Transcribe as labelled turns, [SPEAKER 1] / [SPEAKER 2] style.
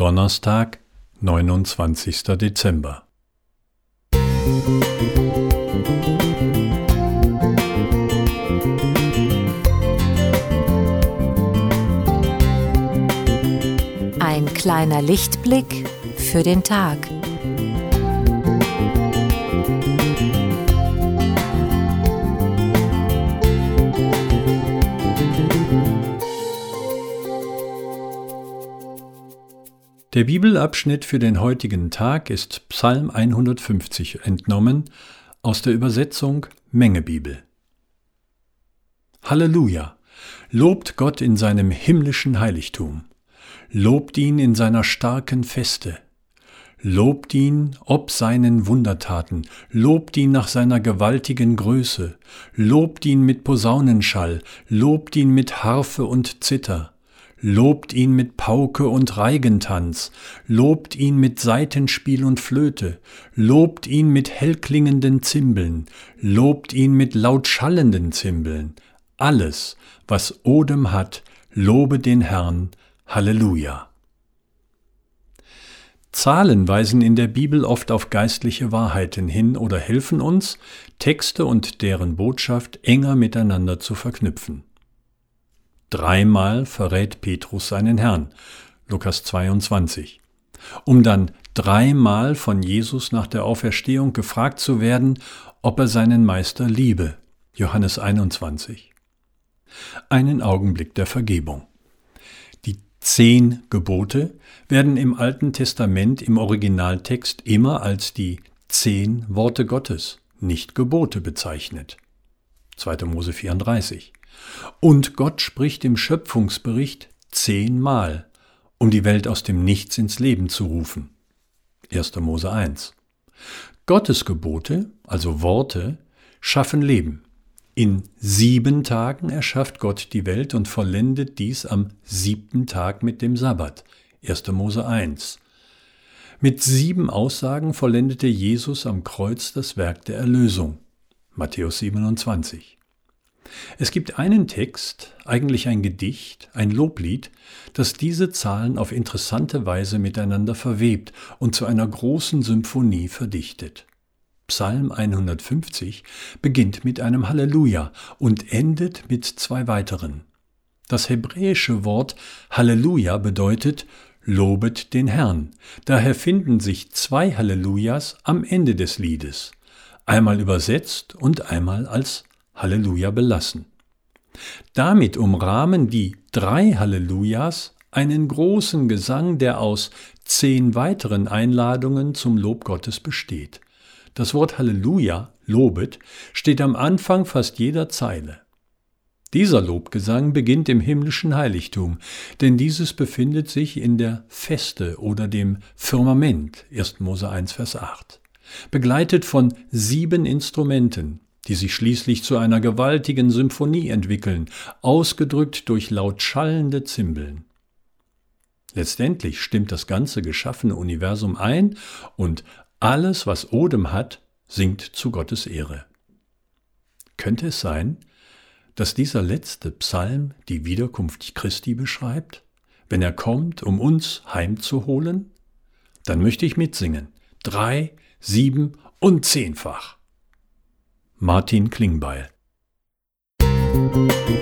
[SPEAKER 1] Donnerstag, 29. Dezember.
[SPEAKER 2] Ein kleiner Lichtblick für den Tag.
[SPEAKER 1] Der Bibelabschnitt für den heutigen Tag ist Psalm 150 entnommen aus der Übersetzung Mengebibel. Halleluja! Lobt Gott in seinem himmlischen Heiligtum. Lobt ihn in seiner starken Feste. Lobt ihn ob seinen Wundertaten, lobt ihn nach seiner gewaltigen Größe, lobt ihn mit Posaunenschall, lobt ihn mit Harfe und Zither, lobt ihn mit Pauke und Reigentanz, lobt ihn mit Saitenspiel und Flöte, lobt ihn mit hellklingenden Zimbeln, lobt ihn mit laut schallenden Zimbeln. Alles, was Odem hat, lobe den Herrn. Halleluja. Zahlen weisen in der Bibel oft auf geistliche Wahrheiten hin oder helfen uns, Texte und deren Botschaft enger miteinander zu verknüpfen. Dreimal verrät Petrus seinen Herrn. Lukas 22. Um dann dreimal von Jesus nach der Auferstehung gefragt zu werden, ob er seinen Meister liebe. Johannes 21. Einen Augenblick der Vergebung. Die zehn Gebote werden im Alten Testament im Originaltext immer als die zehn Worte Gottes, nicht Gebote bezeichnet. 2. Mose 34. Und Gott spricht im Schöpfungsbericht zehnmal, um die Welt aus dem Nichts ins Leben zu rufen. 1. Mose 1. Gottes Gebote, also Worte, schaffen Leben. In sieben Tagen erschafft Gott die Welt und vollendet dies am siebten Tag mit dem Sabbat. 1. Mose 1. Mit sieben Aussagen vollendete Jesus am Kreuz das Werk der Erlösung. Matthäus 27. Es gibt einen Text, eigentlich ein Gedicht, ein Loblied, das diese Zahlen auf interessante Weise miteinander verwebt und zu einer großen Symphonie verdichtet. Psalm 150 beginnt mit einem Halleluja und endet mit zwei weiteren. Das hebräische Wort Halleluja bedeutet Lobet den Herrn. Daher finden sich zwei Hallelujahs am Ende des Liedes, einmal übersetzt und einmal als Halleluja belassen. Damit umrahmen die drei Hallelujahs einen großen Gesang, der aus zehn weiteren Einladungen zum Lob Gottes besteht. Das Wort Halleluja, lobet, steht am Anfang fast jeder Zeile. Dieser Lobgesang beginnt im himmlischen Heiligtum, denn dieses befindet sich in der Feste oder dem Firmament, 1. Mose 1, Vers 8, begleitet von sieben Instrumenten, die sich schließlich zu einer gewaltigen Symphonie entwickeln, ausgedrückt durch laut schallende Zimbeln. Letztendlich stimmt das ganze geschaffene Universum ein und alles, was Odem hat, singt zu Gottes Ehre. Könnte es sein, dass dieser letzte Psalm die Wiederkunft Christi beschreibt, wenn er kommt, um uns heimzuholen? Dann möchte ich mitsingen. Drei, sieben und zehnfach. Martin Klingbeil. Musik